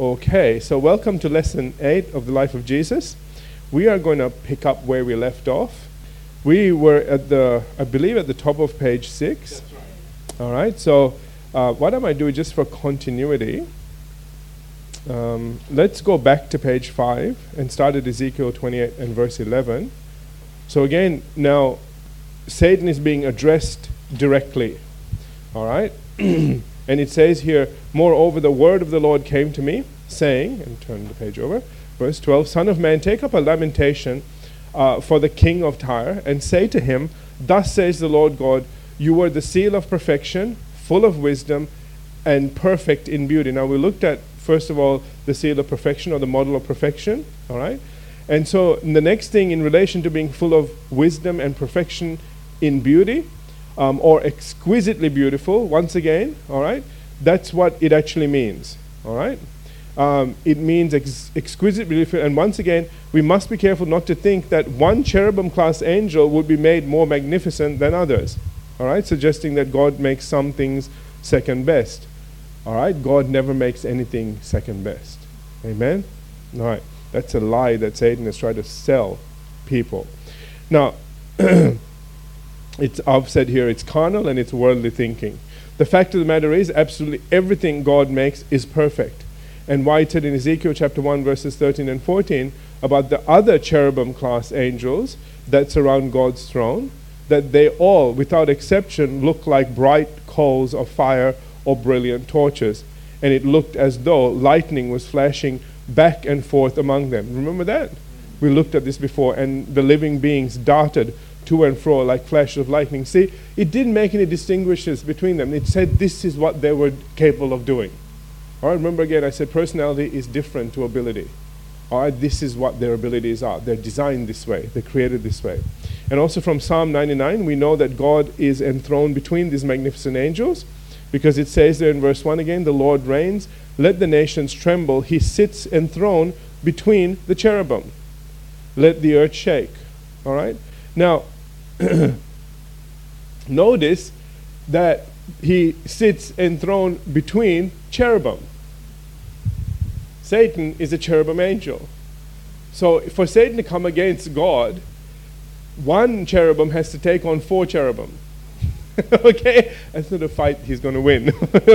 Okay, so welcome to lesson 8 of the life of Jesus. We are going to pick up where we left off. We were at the, I believe, at the top of page 6. All right, so uh, what am I might do just for continuity, um, let's go back to page 5 and start at Ezekiel 28 and verse 11. So again, now Satan is being addressed directly. All right? And it says here, Moreover, the word of the Lord came to me, saying, and turn the page over, verse 12 Son of man, take up a lamentation uh, for the king of Tyre, and say to him, Thus says the Lord God, You are the seal of perfection, full of wisdom, and perfect in beauty. Now, we looked at, first of all, the seal of perfection or the model of perfection, all right? And so, the next thing in relation to being full of wisdom and perfection in beauty, um, or exquisitely beautiful, once again, all right? That's what it actually means, all right? Um, it means ex- exquisite beautiful. And once again, we must be careful not to think that one cherubim class angel would be made more magnificent than others, all right? Suggesting that God makes some things second best, all right? God never makes anything second best. Amen? All right. That's a lie that Satan has tried to sell people. Now, it's, I've said here it's carnal and it's worldly thinking. The fact of the matter is, absolutely everything God makes is perfect. And why it said in Ezekiel chapter 1, verses 13 and 14 about the other cherubim class angels that surround God's throne, that they all, without exception, look like bright coals of fire or brilliant torches. And it looked as though lightning was flashing back and forth among them. Remember that? We looked at this before, and the living beings darted to and fro like flashes of lightning. See, it didn't make any distinguishes between them. It said this is what they were capable of doing. All right, remember again, I said personality is different to ability. All right, this is what their abilities are. They're designed this way, they're created this way. And also from Psalm 99, we know that God is enthroned between these magnificent angels because it says there in verse 1 again, the Lord reigns, let the nations tremble. He sits enthroned between the cherubim. Let the earth shake. All right? Now, notice that he sits enthroned between cherubim. Satan is a cherubim angel. So for Satan to come against God, one cherubim has to take on four cherubim. okay? That's not a fight he's going to win.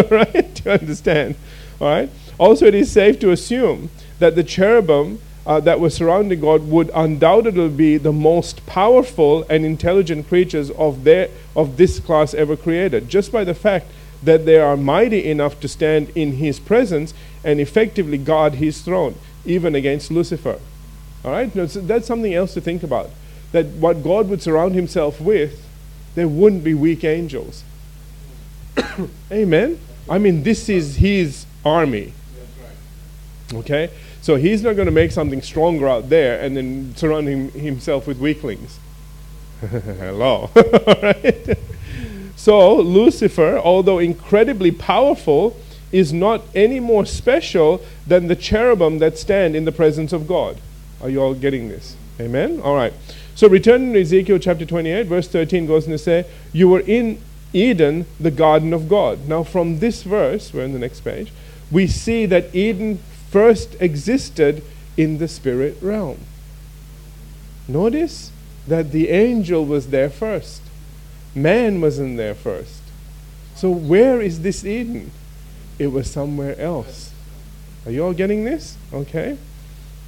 right? Do you understand? All right? Also, it is safe to assume that the cherubim uh, that were surrounding God would undoubtedly be the most powerful and intelligent creatures of, their, of this class ever created, just by the fact that they are mighty enough to stand in His presence and effectively guard His throne, even against Lucifer. All right? Now, so that's something else to think about. That what God would surround Himself with, there wouldn't be weak angels. Amen? I mean, this is His army. Okay? So he's not going to make something stronger out there and then surround him, himself with weaklings. Hello. right? So Lucifer, although incredibly powerful, is not any more special than the cherubim that stand in the presence of God. Are you all getting this? Amen? All right. So returning to Ezekiel chapter 28, verse 13 goes on to say, You were in Eden, the garden of God. Now, from this verse, we're in the next page, we see that Eden first existed in the spirit realm. Notice that the angel was there first, man wasn't there first. So, where is this Eden? It was somewhere else. Are you all getting this? Okay?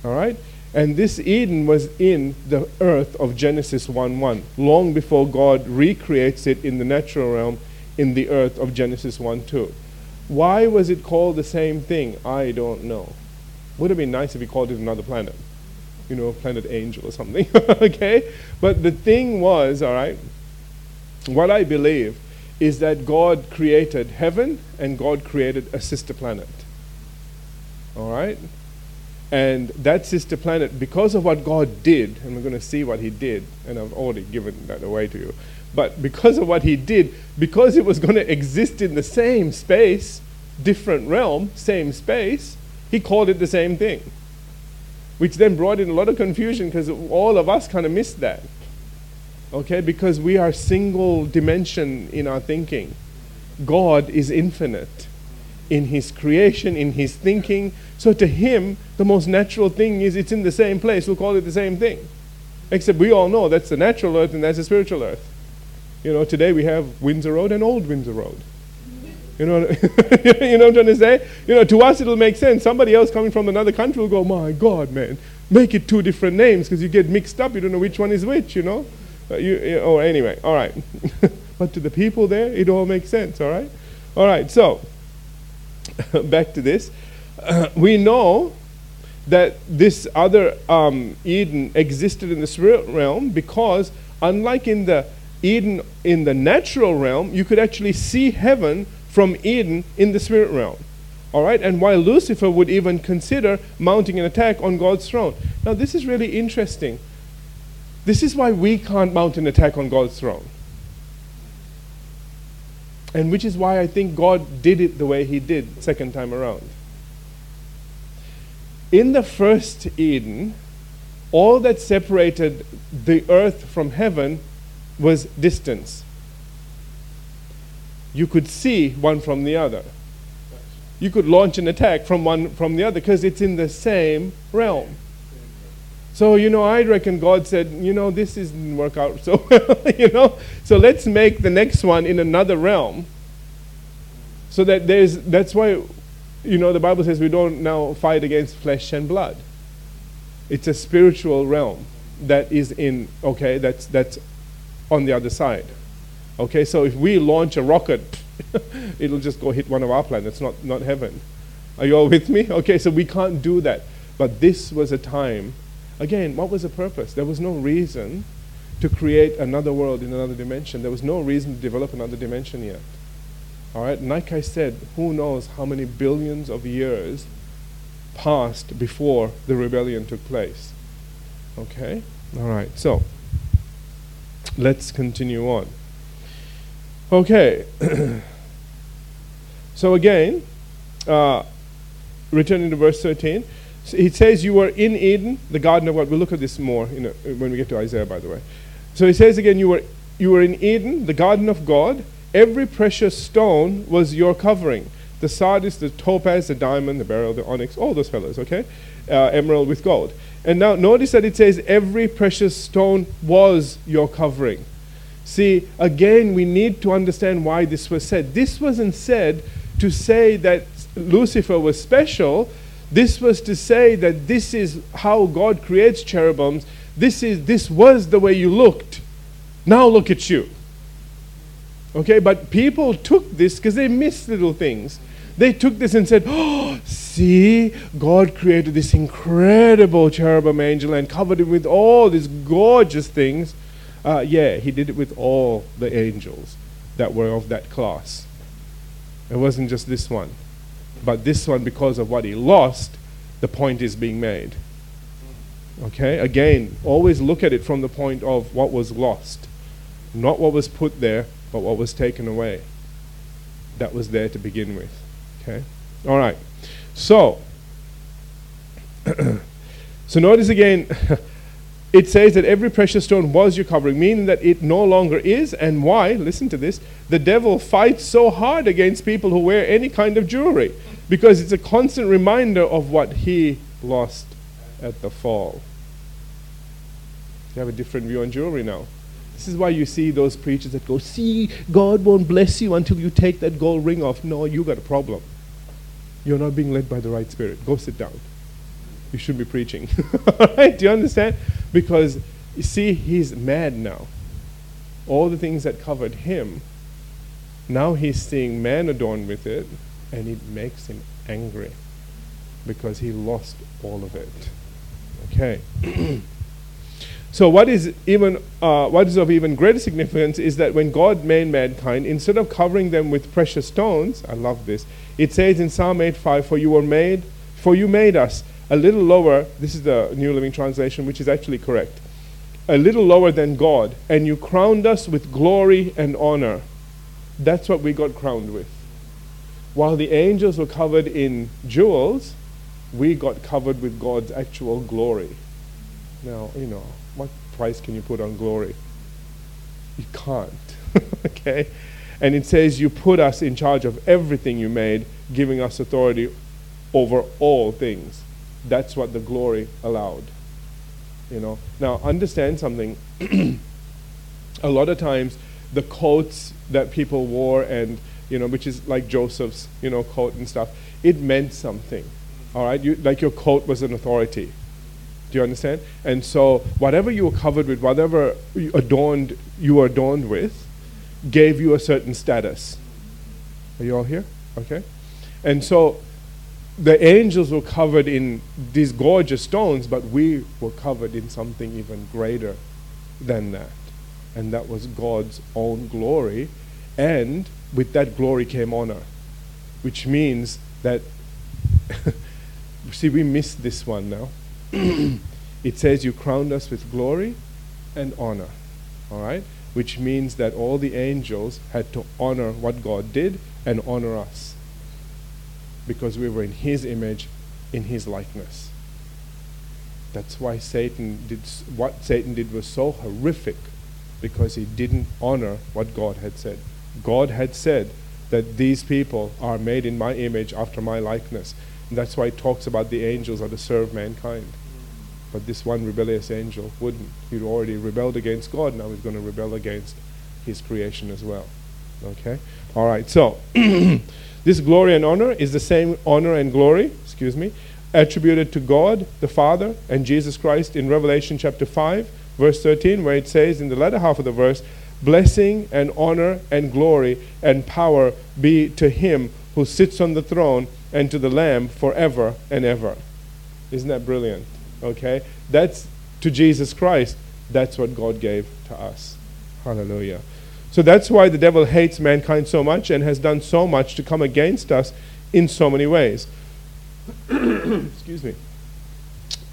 All right? And this Eden was in the earth of Genesis 1 1, long before God recreates it in the natural realm in the earth of Genesis 1 2. Why was it called the same thing? I don't know. Would have been nice if he called it another planet. You know, planet angel or something. okay? But the thing was, all right, what I believe is that God created heaven and God created a sister planet. All right? And that sister planet, because of what God did, and we're going to see what He did, and I've already given that away to you, but because of what He did, because it was going to exist in the same space, different realm, same space, He called it the same thing. Which then brought in a lot of confusion because all of us kind of missed that. Okay, because we are single dimension in our thinking. God is infinite. in his creation, in his thinking. So to him, the most natural thing is it's in the same place. We'll call it the same thing. Except we all know that's the natural earth and that's the spiritual earth. You know, today we have Windsor Road and Old Windsor Road. You know, you know what I'm trying to say? You know, to us it'll make sense. Somebody else coming from another country will go, my God, man, make it two different names because you get mixed up. You don't know which one is which, you know? Uh, you, you, oh, anyway, all right. but to the people there, it all makes sense, all right? All right, so back to this. Uh, we know that this other um, Eden existed in the spirit realm because, unlike in the Eden in the natural realm, you could actually see heaven from Eden in the spirit realm. All right, and why Lucifer would even consider mounting an attack on God's throne. Now, this is really interesting. This is why we can't mount an attack on God's throne. And which is why I think God did it the way He did second time around. In the first Eden, all that separated the earth from heaven was distance. You could see one from the other. You could launch an attack from one from the other because it's in the same realm. So, you know, I reckon God said, you know, this didn't work out so well, you know. So let's make the next one in another realm. So that there's that's why you know the Bible says we don't now fight against flesh and blood. It's a spiritual realm that is in okay, that's that's on the other side. Okay, so if we launch a rocket, it'll just go hit one of our planets, not, not heaven. Are you all with me? Okay, so we can't do that. But this was a time, again, what was the purpose? There was no reason to create another world in another dimension. There was no reason to develop another dimension yet. All right, and like I said, who knows how many billions of years passed before the rebellion took place. Okay? All right, so let's continue on. Okay. so again, uh, returning to verse 13, so it says, You were in Eden, the garden of God. We'll look at this more a, when we get to Isaiah, by the way. So he says again, you were, you were in Eden, the garden of God. Every precious stone was your covering the sardius, the topaz, the diamond, the beryl, the onyx, all those fellows, okay? Uh, emerald with gold. And now notice that it says every precious stone was your covering. See, again, we need to understand why this was said. This wasn't said to say that Lucifer was special. This was to say that this is how God creates cherubims. This, is, this was the way you looked. Now look at you. Okay, but people took this because they missed little things. They took this and said, Oh, see, God created this incredible cherubim angel and covered him with all these gorgeous things. Uh, yeah, he did it with all the angels that were of that class. It wasn't just this one. But this one, because of what he lost, the point is being made. Okay? Again, always look at it from the point of what was lost, not what was put there, but what was taken away. That was there to begin with. Okay? All right. So, so notice again, it says that every precious stone was your covering, meaning that it no longer is. And why? Listen to this. The devil fights so hard against people who wear any kind of jewelry because it's a constant reminder of what he lost at the fall. You have a different view on jewelry now. This is why you see those preachers that go, See, God won't bless you until you take that gold ring off. No, you got a problem. You're not being led by the right spirit. Go sit down. You shouldn't be preaching. right? Do you understand? Because you see, he's mad now. All the things that covered him, now he's seeing man adorned with it, and it makes him angry because he lost all of it. Okay. So what is even uh, what is of even greater significance is that when God made mankind, instead of covering them with precious stones, I love this. It says in Psalm 8:5, "For you were made, for you made us a little lower." This is the New Living Translation, which is actually correct. A little lower than God, and you crowned us with glory and honor. That's what we got crowned with. While the angels were covered in jewels, we got covered with God's actual glory. Now, you know, what price can you put on glory? You can't. okay? And it says, You put us in charge of everything you made, giving us authority over all things. That's what the glory allowed. You know. Now understand something. a lot of times the coats that people wore and you know, which is like Joseph's, you know, coat and stuff, it meant something. All right? You, like your coat was an authority. Do you understand? And so whatever you were covered with, whatever you adorned you were adorned with, gave you a certain status. Are you all here? Okay. And so the angels were covered in these gorgeous stones, but we were covered in something even greater than that. And that was God's own glory. And with that glory came honor, which means that, see, we missed this one now. it says, You crowned us with glory and honor. All right? Which means that all the angels had to honor what God did and honor us because we were in His image, in His likeness. That's why Satan did what Satan did was so horrific because he didn't honor what God had said. God had said that these people are made in my image after my likeness. And that's why it talks about the angels are to serve mankind. But this one rebellious angel wouldn't. He'd already rebelled against God, now he's going to rebel against his creation as well. Okay? All right, so this glory and honor is the same honor and glory, excuse me, attributed to God the Father and Jesus Christ in Revelation chapter 5, verse 13, where it says in the latter half of the verse, Blessing and honor and glory and power be to him who sits on the throne and to the Lamb forever and ever. Isn't that brilliant? Okay? That's to Jesus Christ. That's what God gave to us. Hallelujah. So that's why the devil hates mankind so much and has done so much to come against us in so many ways. Excuse me.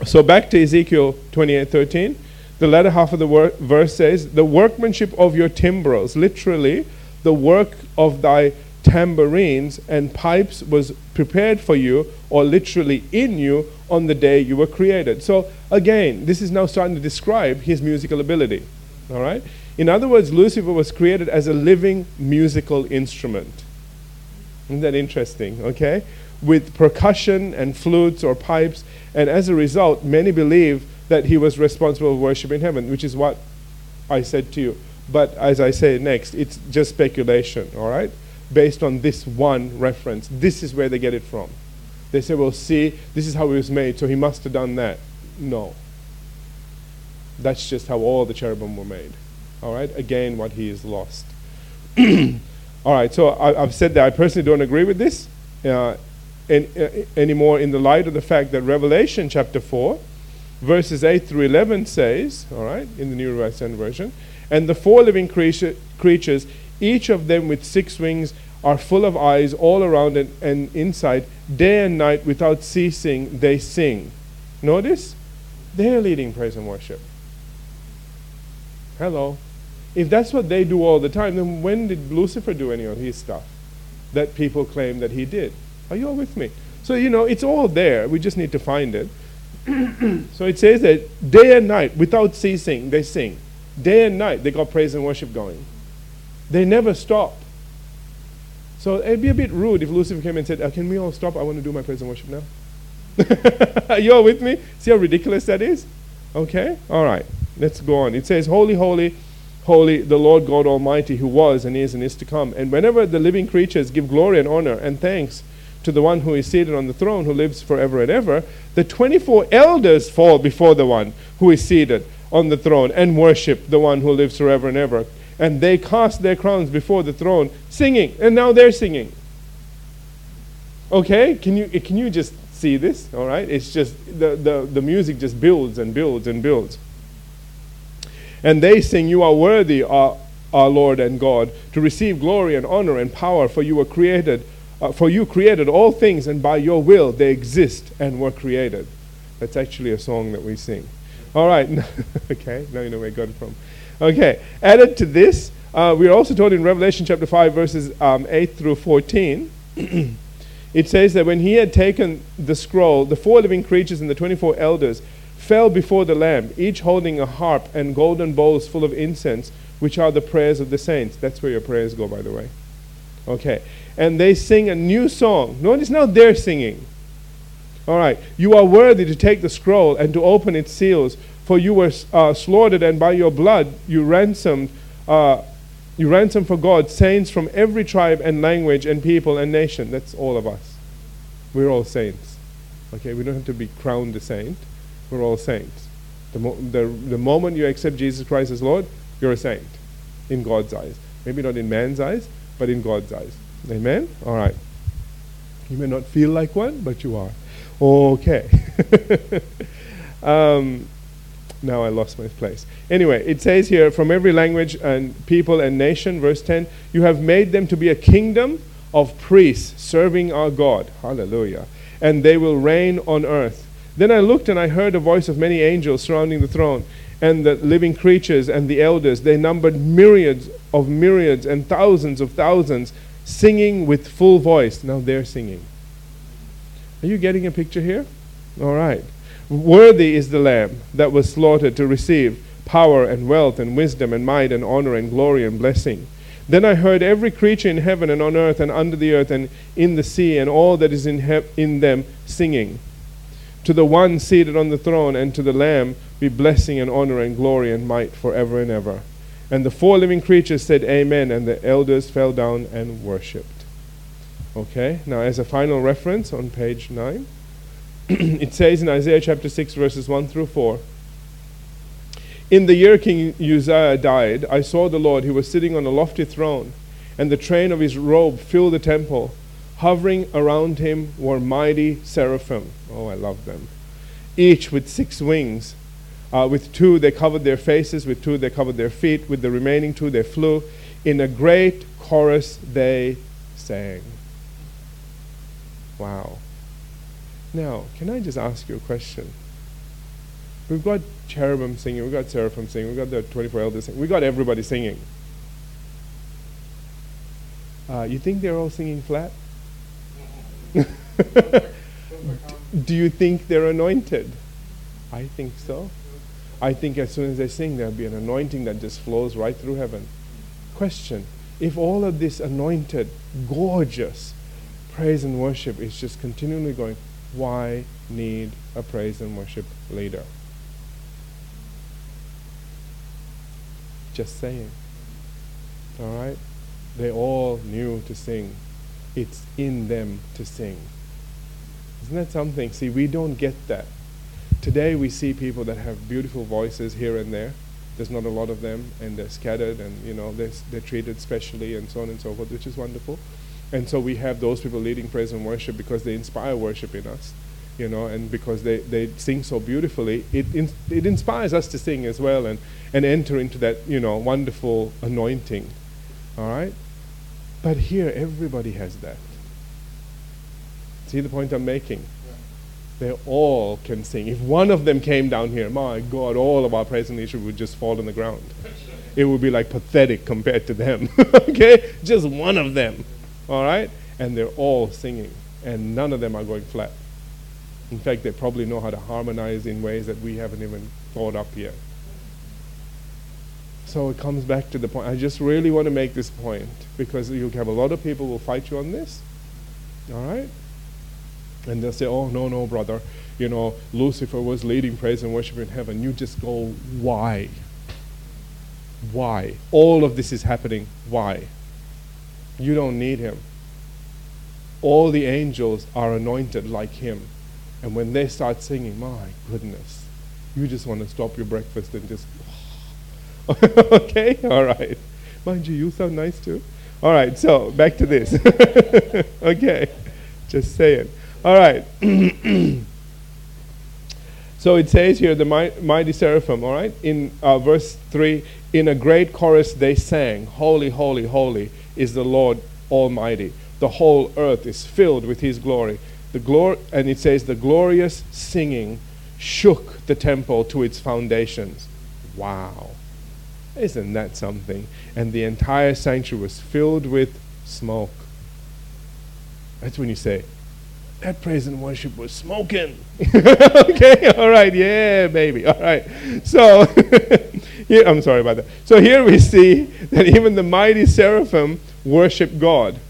So back to Ezekiel 28:13. The latter half of the wor- verse says, "The workmanship of your timbrels, literally, the work of thy tambourines and pipes was prepared for you, or literally in you, on the day you were created." So again, this is now starting to describe his musical ability. All right? In other words, Lucifer was created as a living musical instrument. Isn't that interesting? Okay? With percussion and flutes or pipes, and as a result, many believe that he was responsible for worship in heaven, which is what I said to you. But as I say next, it's just speculation, all right? Based on this one reference. This is where they get it from. They say, well, see, this is how he was made, so he must have done that. No. That's just how all the cherubim were made. All right? Again, what he is lost. all right, so I, have said that I personally don't agree with this uh, in, uh, anymore in the light of the fact that Revelation chapter 4 verses 8 through 11 says, all right, in the New Revised Standard Version, and the four living creature, creatures, each of them with six wings, are full of eyes all around and, and inside. Day and night, without ceasing, they sing. Notice? They're leading praise and worship. Hello. If that's what they do all the time, then when did Lucifer do any of his stuff that people claim that he did? Are you all with me? So, you know, it's all there. We just need to find it. so it says that day and night, without ceasing, they sing. Day and night, they got praise and worship going. They never stop. So it'd be a bit rude if Lucifer came and said, uh, Can we all stop? I want to do my praise and worship now. you all with me? See how ridiculous that is? Okay? All right. Let's go on. It says, Holy, holy, holy, the Lord God Almighty, who was and is and is to come. And whenever the living creatures give glory and honor and thanks to the one who is seated on the throne, who lives forever and ever, the 24 elders fall before the one who is seated on the throne and worship the one who lives forever and ever. And they cast their crowns before the throne, singing. And now they're singing. Okay? Can you, can you just see this? All right? It's just, the, the, the music just builds and builds and builds. And they sing, You are worthy, our, our Lord and God, to receive glory and honor and power, for you were created uh, for you created all things, and by your will they exist and were created. That's actually a song that we sing. All right. okay. Now you know where I got it from. Okay. Added to this, uh, we are also told in Revelation chapter 5, verses um, 8 through 14. it says that when he had taken the scroll, the four living creatures and the 24 elders fell before the Lamb, each holding a harp and golden bowls full of incense which are the prayers of the saints. That's where your prayers go, by the way. Okay. And they sing a new song. Notice now they're singing. All right. You are worthy to take the scroll and to open its seals, for you were uh, slaughtered, and by your blood you ransomed. Uh, you ransomed for God saints from every tribe and language and people and nation. That's all of us. We're all saints. Okay, we don't have to be crowned a saint. We're all saints. The, mo- the, the moment you accept Jesus Christ as Lord, you're a saint in God's eyes. Maybe not in man's eyes, but in God's eyes. Amen? All right. You may not feel like one, but you are. Okay. um, now I lost my place. Anyway, it says here, from every language and people and nation, verse 10, you have made them to be a kingdom of priests serving our God. Hallelujah. And they will reign on earth. Then I looked and I heard a voice of many angels surrounding the throne and the living creatures and the elders. They numbered myriads of myriads and thousands of thousands singing with full voice. Now they're singing. Are you getting a picture here? All right. Worthy is the Lamb that was slaughtered to receive power and wealth and wisdom and might and honor and glory and blessing. Then I heard every creature in heaven and on earth and under the earth and in the sea and all that is in, he- in them singing. To the one seated on the throne and to the Lamb be blessing and honor and glory and might forever and ever. And the four living creatures said, Amen, and the elders fell down and worshipped. Okay, now as a final reference on page 9, it says in Isaiah chapter 6, verses 1 through 4 In the year King Uzziah died, I saw the Lord. He was sitting on a lofty throne, and the train of his robe filled the temple. Hovering around him were mighty seraphim. Oh, I love them. Each with six wings. Uh, with two they covered their faces, with two they covered their feet, with the remaining two they flew. In a great chorus they sang. Wow. Now, can I just ask you a question? We've got cherubim singing, we've got seraphim singing, we've got the 24 elders singing, we've got everybody singing. Uh, you think they're all singing flat? Do you think they're anointed? I think so. I think as soon as they sing, there'll be an anointing that just flows right through heaven. Question If all of this anointed, gorgeous praise and worship is just continually going, why need a praise and worship leader? Just saying. All right? They all knew to sing. It's in them to sing. Isn't that something? See, we don't get that. Today we see people that have beautiful voices here and there. There's not a lot of them, and they're scattered, and you know they're, they're treated specially, and so on and so forth, which is wonderful. And so we have those people leading praise and worship because they inspire worship in us, you know, and because they, they sing so beautifully, it in, it inspires us to sing as well and, and enter into that you know wonderful anointing. All right, but here everybody has that. See the point I'm making? They all can sing. If one of them came down here, my God, all of our praise and worship would just fall on the ground. It would be like pathetic compared to them. okay? Just one of them. All right? And they're all singing. And none of them are going flat. In fact, they probably know how to harmonize in ways that we haven't even thought up yet. So it comes back to the point. I just really want to make this point because you have a lot of people will fight you on this. All right? And they'll say, oh, no, no, brother. You know, Lucifer was leading praise and worship in heaven. You just go, why? Why? All of this is happening. Why? You don't need him. All the angels are anointed like him. And when they start singing, my goodness, you just want to stop your breakfast and just, okay? All right. Mind you, you sound nice too. All right, so back to this. okay, just saying. All right. so it says here, the mighty seraphim, all right? In uh, verse 3, in a great chorus they sang, Holy, holy, holy is the Lord Almighty. The whole earth is filled with his glory. The glor- and it says, the glorious singing shook the temple to its foundations. Wow. Isn't that something? And the entire sanctuary was filled with smoke. That's when you say, that praise and worship was smoking. okay, all right, yeah, baby, all right. So here, I'm sorry about that. So here we see that even the mighty seraphim worship God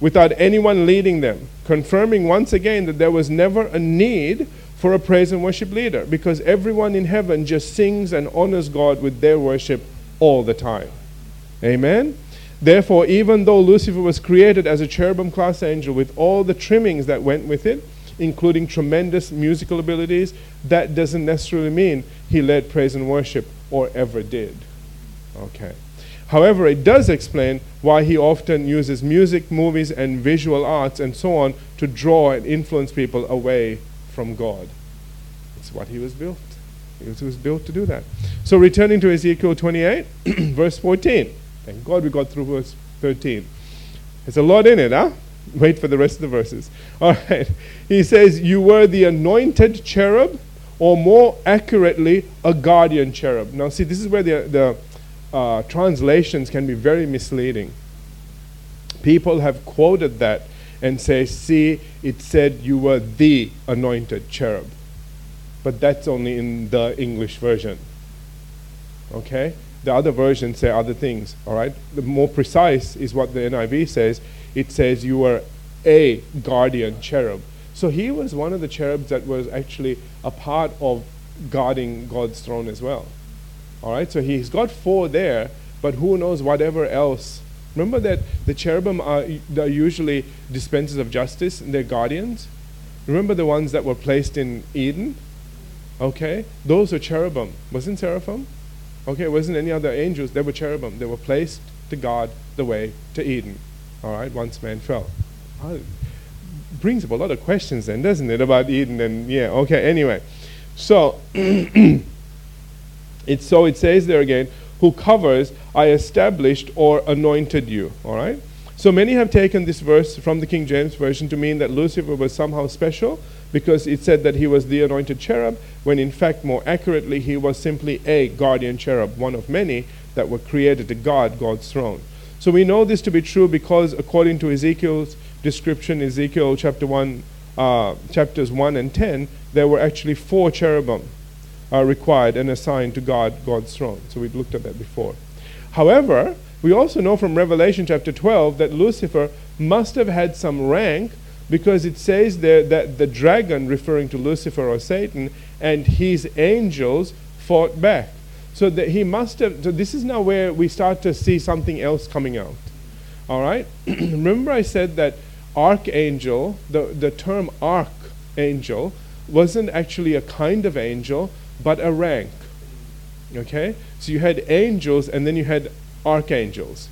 without anyone leading them, confirming once again that there was never a need for a praise and worship leader because everyone in heaven just sings and honors God with their worship all the time. Amen? Therefore, even though Lucifer was created as a cherubim class angel with all the trimmings that went with it, including tremendous musical abilities, that doesn't necessarily mean he led praise and worship or ever did. Okay. However, it does explain why he often uses music, movies, and visual arts and so on to draw and influence people away from God. It's what he was built. He was, built to do that. So, returning to Ezekiel 28, verse 14. Thank God we got through verse 13. There's a lot in it, huh? Wait for the rest of the verses. All right. He says, You were the anointed cherub, or more accurately, a guardian cherub. Now, see, this is where the, the uh, translations can be very misleading. People have quoted that and say, see, it said you were the anointed cherub. But that's only in the English version. Okay? The other versions say other things, all right? The more precise is what the NIV says. It says you were a guardian cherub. So he was one of the cherubs that was actually a part of guarding God's throne as well. All right, so he's got four there, but who knows whatever else. Remember that the cherubim are, are usually dispensers of justice and they're guardians? Remember the ones that were placed in Eden? Okay, those are cherubim. Wasn't seraphim? Okay, it wasn't any other angels. They were cherubim. They were placed to guard the way to Eden. All right, once man fell. Brings up a lot of questions then, doesn't it, about Eden and yeah, okay, anyway. So It's so it says there again, who covers, I established or anointed you. All right? So many have taken this verse from the King James Version to mean that Lucifer was somehow special because it said that he was the anointed cherub, when in fact, more accurately, he was simply a guardian cherub, one of many that were created to guard God's throne. So we know this to be true because, according to Ezekiel's description, Ezekiel chapter 1, uh, chapters 1 and 10, there were actually four cherubim are required and assigned to guard God's throne. So we've looked at that before. However, we also know from Revelation chapter 12 that Lucifer must have had some rank because it says there that the dragon, referring to Lucifer or Satan, and his angels fought back. So that he must have, so this is now where we start to see something else coming out. All right? Remember, I said that archangel, the, the term archangel, wasn't actually a kind of angel, but a rank. Okay? So you had angels and then you had archangels.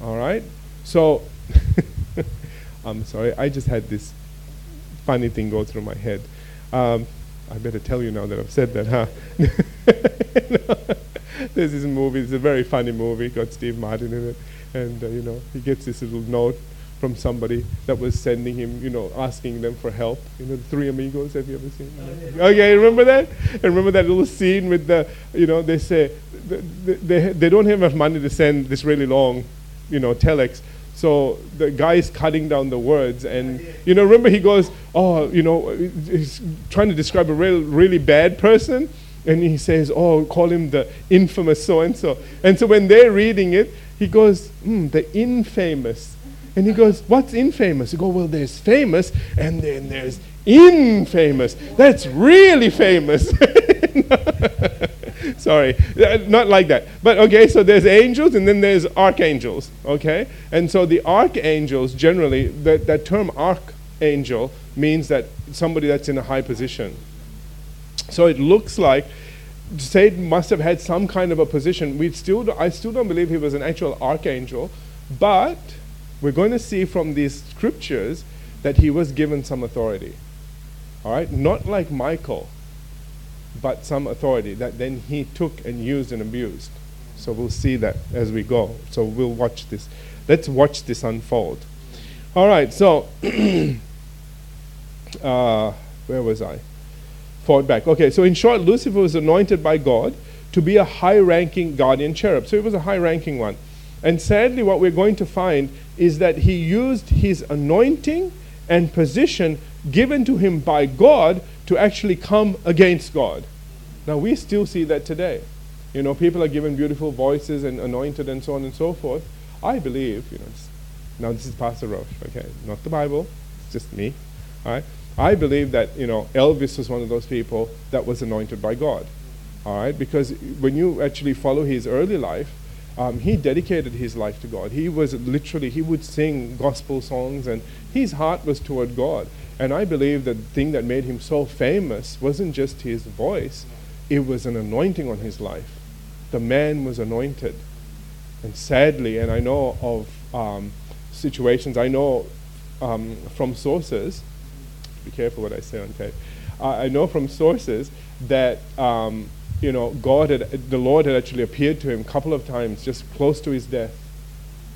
All right? So, I'm sorry, I just had this funny thing go through my head. Um, I better tell you now that I've said that, huh? There's this movie, it's a very funny movie, got Steve Martin in it, and uh, you know, he gets this little note from somebody that was sending him, you know, asking them for help. You know, the Three Amigos. Have you ever seen? That? Okay, remember that? And remember that little scene with the, you know, they say they, they, they don't have enough money to send this really long, you know, telex. So the guy is cutting down the words, and you know, remember he goes, "Oh, you know, he's trying to describe a real, really bad person." and he says, Oh, call him the infamous so and so. And so when they're reading it, he goes, mm, The infamous. And he goes, What's infamous? You go, Well, there's famous and then there's infamous. That's really famous. Sorry, uh, not like that. But okay, so there's angels and then there's archangels. Okay? And so the archangels generally, that, that term archangel means that somebody that's in a high position. So it looks like Satan must have had some kind of a position. We still, I still don't believe he was an actual archangel, but we're going to see from these scriptures that he was given some authority. All right? Not like Michael, but some authority that then he took and used and abused. So we'll see that as we go. So we'll watch this. Let's watch this unfold. All right, so uh, where was I? Forward back. Okay, so in short, Lucifer was anointed by God to be a high ranking guardian cherub. So he was a high ranking one. And sadly, what we're going to find is that he used his anointing and position given to him by God to actually come against God. Now, we still see that today. You know, people are given beautiful voices and anointed and so on and so forth. I believe, you know, now this is Pastor Roche, okay, not the Bible, it's just me. All right, I believe that you know Elvis was one of those people that was anointed by God. All right, because when you actually follow his early life, um, he dedicated his life to God. He was literally he would sing gospel songs, and his heart was toward God. And I believe that the thing that made him so famous wasn't just his voice; it was an anointing on his life. The man was anointed, and sadly, and I know of um, situations. I know um, from sources. Be careful what I say on tape. Uh, I know from sources that um, you know God had, the Lord had actually appeared to him a couple of times, just close to his death,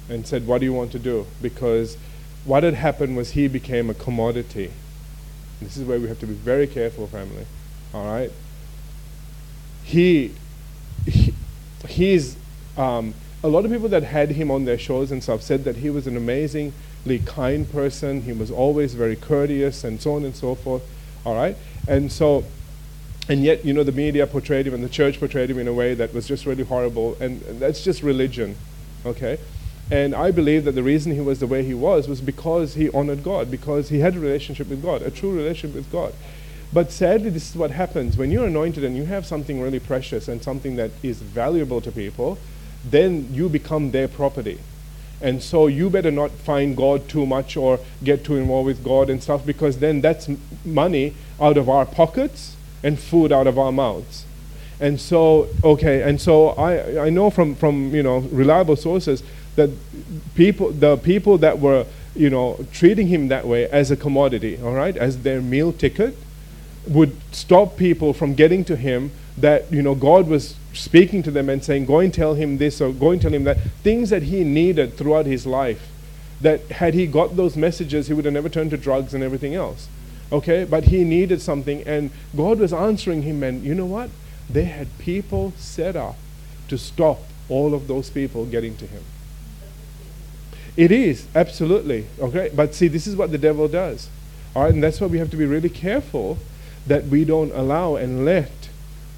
and said, "What do you want to do?" Because what had happened was he became a commodity. This is where we have to be very careful, family. All right. He, he he's um, a lot of people that had him on their shows and stuff said that he was an amazingly kind person. He was always very courteous and so on and so forth. All right? And so, and yet, you know, the media portrayed him and the church portrayed him in a way that was just really horrible. And, that's just religion. Okay? And I believe that the reason he was the way he was was because he honored God, because he had a relationship with God, a true relationship with God. But sadly, this is what happens. When you're anointed and you have something really precious and something that is valuable to people, then you become their property. And so you better not find God too much or get too involved with God and stuff because then that's money out of our pockets and food out of our mouths. And so, okay, and so I, I know from, from, you know, reliable sources that people, the people that were, you know, treating him that way as a commodity, all right, as their meal ticket, would stop people from getting to him that, you know, God was speaking to them and saying, go and tell him this or go and tell him that. Things that he needed throughout his life. That had he got those messages, he would have never turned to drugs and everything else. Okay? But he needed something, and God was answering him, and you know what? They had people set up to stop all of those people getting to him. It is, absolutely. Okay? But see, this is what the devil does. All right? And that's why we have to be really careful that we don't allow and let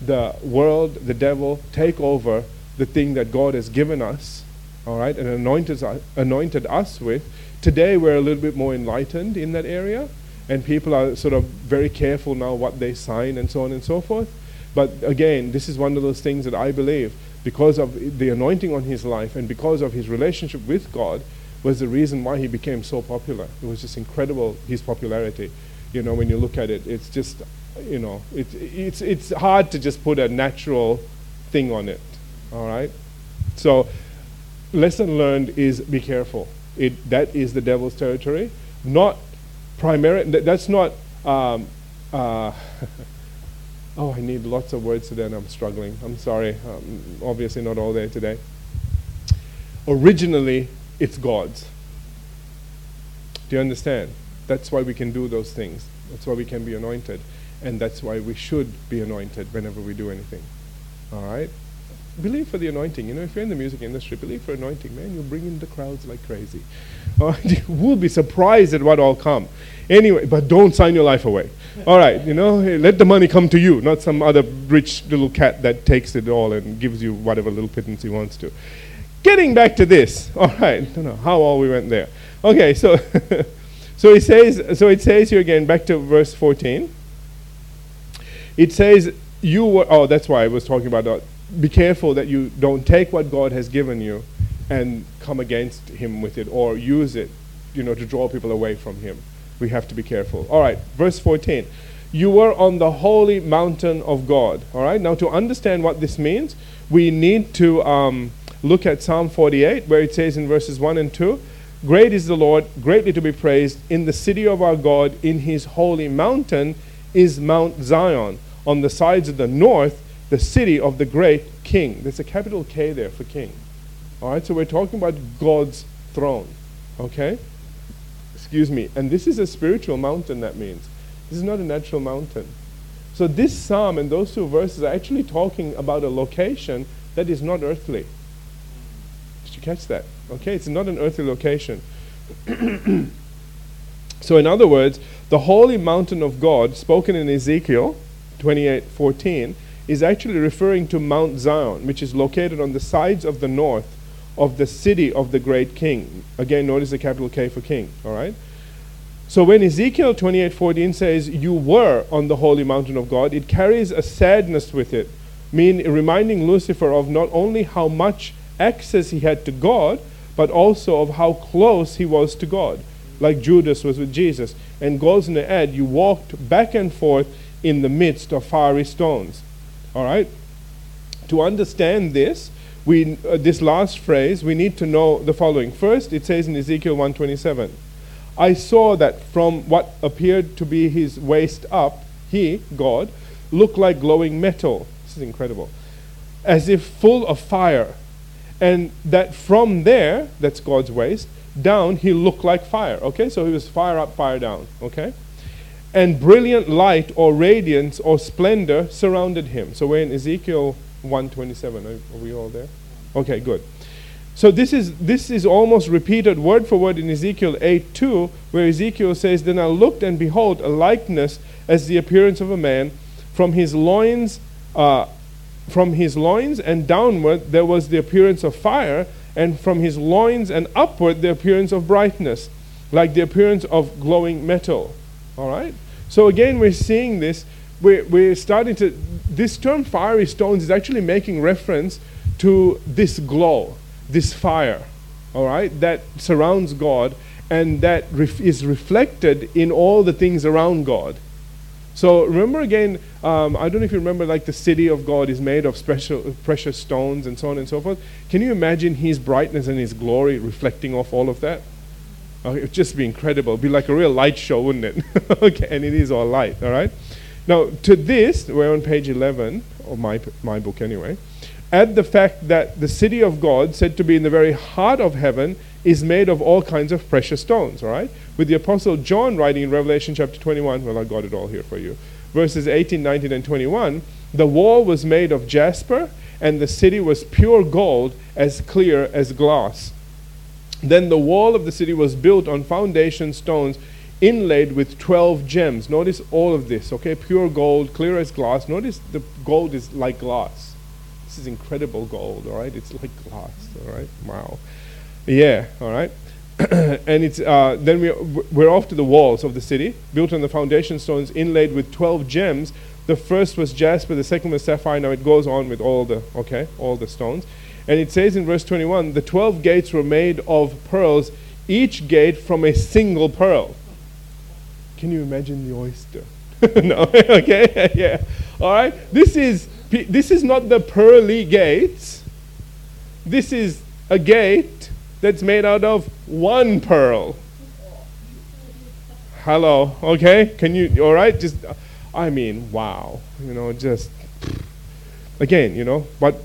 the world, the devil, take over the thing that God has given us, all right, and anointed, us with. Today we're a little bit more enlightened in that area, and people are sort of very careful now what they sign and so on and so forth. But again, this is one of those things that I believe, because of the anointing on his life and because of his relationship with God, was the reason why he became so popular. It was just incredible, his popularity. You know, when you look at it, it's just you know, it, it's, it's hard to just put a natural thing on it. All right? So, lesson learned is be careful. It, that is the devil's territory. Not primarily, that's not, um, uh, oh, I need lots of words today and I'm struggling. I'm sorry. Um, obviously, not all there today. Originally, it's God's. Do you understand? That's why we can do those things. That's why we can be anointed. And that's why we should be anointed whenever we do anything. All right? Believe for the anointing. You know, if you're in the music industry, believe for anointing, man. You'll bring in the crowds like crazy. You will be surprised at what all come. Anyway, but don't sign your life away. All right, you know, hey, let the money come to you, not some other rich little cat that takes it all and gives you whatever little pittance he wants to. Getting back to this. All right, I don't know how all we went there. Okay, so so it says so it says here again back to verse 14. It says, you were, oh, that's why I was talking about that. Be careful that you don't take what God has given you and come against Him with it or use it, you know, to draw people away from Him. We have to be careful. All right, verse 14. You were on the holy mountain of God. All right, now to understand what this means, we need to um, look at Psalm 48, where it says in verses 1 and 2 Great is the Lord, greatly to be praised. In the city of our God, in his holy mountain, is Mount Zion on the sides of the north, the city of the great king. There's a capital K there for king. All right, so we're talking about God's throne. Okay? Excuse me. And this is a spiritual mountain, that means. This is not a natural mountain. So this psalm and those two verses are actually talking about a location that is not earthly. Did you catch that? Okay, it's not an earthly location. so, in other words, the holy mountain of God, spoken in Ezekiel, 28:14 is actually referring to Mount Zion, which is located on the sides of the north of the city of the great king. Again, notice the capital K for king, all right? So when Ezekiel 28:14 says you were on the holy mountain of God, it carries a sadness with it, mean reminding Lucifer of not only how much access he had to God, but also of how close he was to God, like Judas was with Jesus. And goes in the ad, you walked back and forth in the midst of fiery stones. All right? To understand this, we, uh, this last phrase, we need to know the following. First, it says in Ezekiel 127, I saw that from what appeared to be his waist up, he, God, looked like glowing metal. This is incredible. As if full of fire. And that from there, that's God's waist, down, he looked like fire. Okay, so he was fire up, fire down. Okay? And brilliant light or radiance or splendor surrounded him. So we're in Ezekiel 127. Are, are we all there? Okay, good. So this is this is almost repeated word for word in Ezekiel 8 2, where Ezekiel says, Then I looked and behold a likeness as the appearance of a man, from his loins uh, from his loins and downward there was the appearance of fire, and from his loins and upward the appearance of brightness, like the appearance of glowing metal. All right? So again, we're seeing this. We're, we're starting to. This term fiery stones is actually making reference to this glow, this fire, all right, that surrounds God and that ref- is reflected in all the things around God. So remember again, um, I don't know if you remember, like the city of God is made of special, precious stones and so on and so forth. Can you imagine His brightness and His glory reflecting off all of that? It would just be incredible. It'd be like a real light show, wouldn't it? okay, and it is all light, all right? Now, to this, we're on page 11, of my, my book anyway, add the fact that the city of God, said to be in the very heart of heaven, is made of all kinds of precious stones, all right? With the Apostle John writing in Revelation chapter 21, well, I got it all here for you, verses 18, 19, and 21, the wall was made of jasper, and the city was pure gold, as clear as glass. Then the wall of the city was built on foundation stones inlaid with 12 gems. Notice all of this, okay? Pure gold, clear as glass. Notice the gold is like glass. This is incredible gold, all right? It's like glass, all right? Wow. Yeah, all right. and it's uh, then we we're off to the walls of the city, built on the foundation stones, inlaid with twelve gems. The first was jasper, the second was sapphire. Now it goes on with all the okay, all the stones, and it says in verse twenty-one, the twelve gates were made of pearls, each gate from a single pearl. Can you imagine the oyster? no, okay, yeah, all right. This is this is not the pearly gates. This is a gate that's made out of one pearl. Hello, okay? Can you, all right? Just, I mean, wow. You know, just, again, you know, but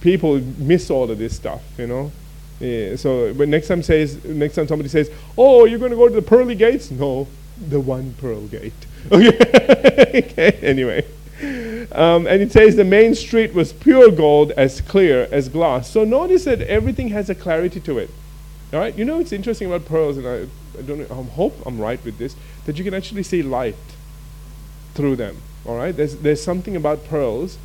people miss all of this stuff, you know? Yeah, so, but next time says, next time somebody says, oh, you're going to go to the pearly gates? No, the one pearl gate. Okay, okay. anyway. Um, and it says the main street was pure gold, as clear as glass. So notice that everything has a clarity to it. All right, you know what's interesting about pearls, and I, I don't know, I hope I'm right with this, that you can actually see light through them. All right, there's there's something about pearls.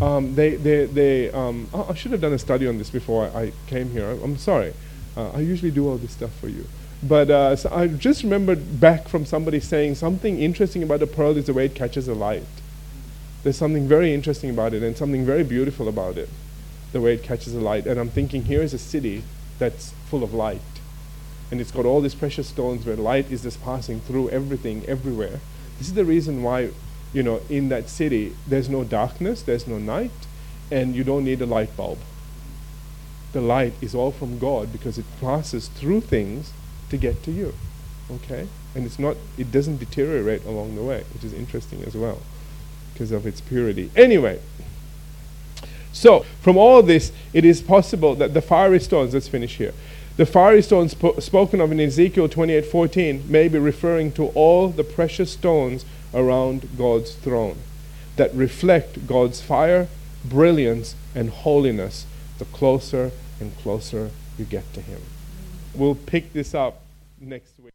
Um, they they they. Um, oh, I should have done a study on this before I, I came here. I'm, I'm sorry. Uh, I usually do all this stuff for you. But uh, so I just remembered back from somebody saying something interesting about a pearl is the way it catches the light. There's something very interesting about it and something very beautiful about it, the way it catches the light. And I'm thinking, here is a city that's full of light. And it's got all these precious stones where light is just passing through everything, everywhere. This is the reason why, you know, in that city, there's no darkness, there's no night, and you don't need a light bulb. The light is all from God because it passes through things to get to you. Okay? And it's not, it doesn't deteriorate along the way, which is interesting as well because of its purity. Anyway, so, from all this, it is possible that the fiery stones, let's finish here. The fiery stones sp- spoken of in Ezekiel 28:14 may be referring to all the precious stones around God's throne that reflect God's fire, brilliance, and holiness the closer and closer you get to Him. We'll pick this up next week.